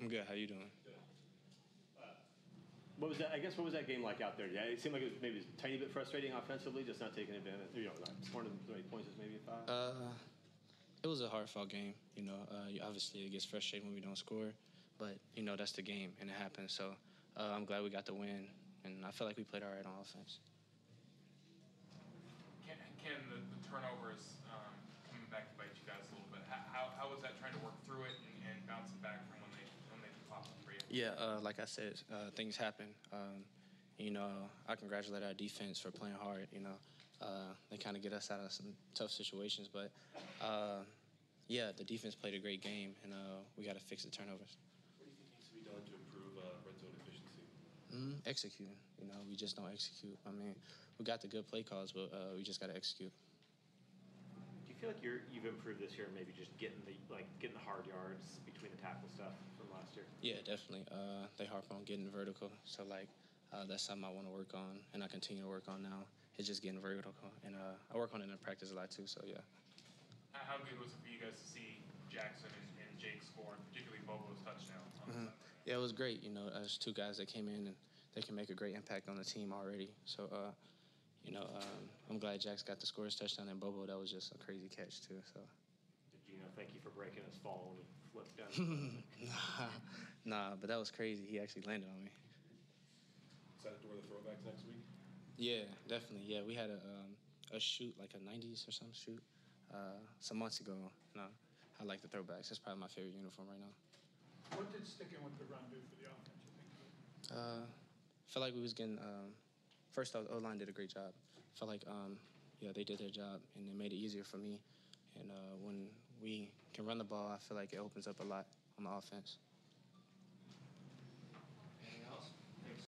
I'm good. How you doing? What was that? I guess what was that game like out there? Yeah, it seemed like it was maybe a tiny bit frustrating offensively, just not taking advantage. You know, not scoring as many points as maybe five. Uh, it was a hard fought game. You know, uh, obviously it gets frustrating when we don't score, but you know that's the game and it happens. So uh, I'm glad we got the win, and I feel like we played all right on offense. Can, can the, the turnovers um, coming back to bite you guys a little bit? How, how, how was that trying to work through it and, and bouncing back from when they when they pop up for you? Yeah, uh, like I said, uh, things happen. Um, you know, I congratulate our defense for playing hard. You know, uh, they kind of get us out of some tough situations, but uh, yeah, the defense played a great game, and uh, we got to fix the turnovers. What do you think needs to be done to improve uh, red zone efficiency? Mm, executing. You know, we just don't execute. I mean, we got the good play calls, but uh, we just got to execute. Do you feel like you're you've improved this year? Maybe just getting the like getting the hard yards between the tackle stuff from last year. Yeah, definitely. Uh, they harp on getting vertical, so like uh, that's something I want to work on, and I continue to work on now. It's just getting vertical, and uh, I work on it in practice a lot too. So yeah. How, how good was it for you guys to see Jaxon and, and Jake score, and particularly Bobo's touchdown? On the Sunday? Yeah, it was great. You know, there's two guys that came in and they can make a great impact on the team already. So, uh, you know, um, I'm glad Jack's got the scores touchdown and Bobo. That was just a crazy catch too. So, Did you know? Thank you for breaking his fall when he flipped down. nah, nah, but that was crazy. He actually landed on me. Is that door the throwbacks next week? Yeah, definitely. Yeah, we had a um, a shoot like a '90s or some shoot uh, some months ago. No, I like the throwbacks. It's probably my favorite uniform right now. What did sticking with the run do for the offense, you think? Uh, felt like we was getting. Um, first off, O line did a great job. Felt like um, yeah they did their job and it made it easier for me. And uh, when we can run the ball, I feel like it opens up a lot on the offense.